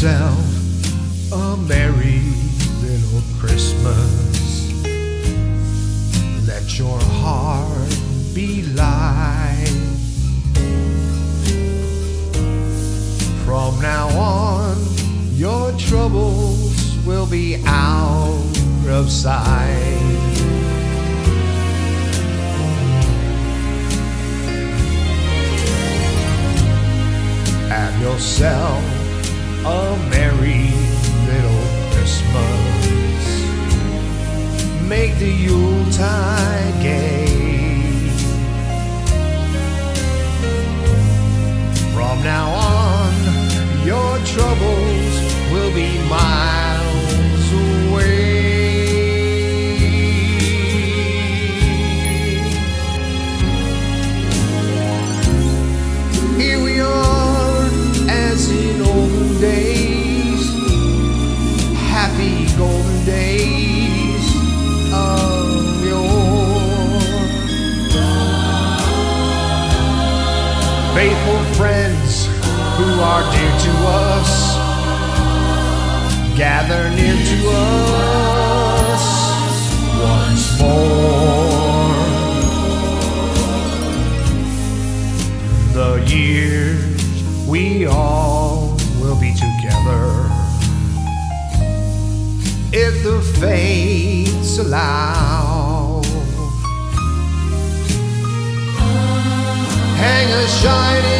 yourself a merry little Christmas. Let your heart be light. From now on, your troubles will be out of sight. Have yourself a merry little Christmas. Make the Yuletide gay. Faithful friends who are dear to us, gather near to us once more. the years we all will be together if the fates allow shining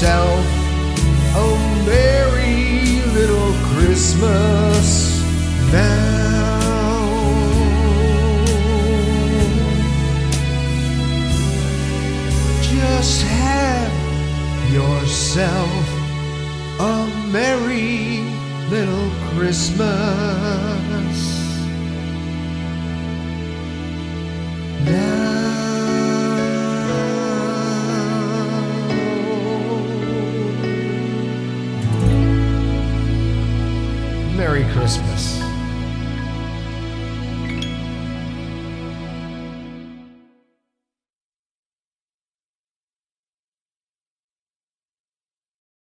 Yourself a merry little Christmas now. Just have yourself a merry little Christmas. Christmas.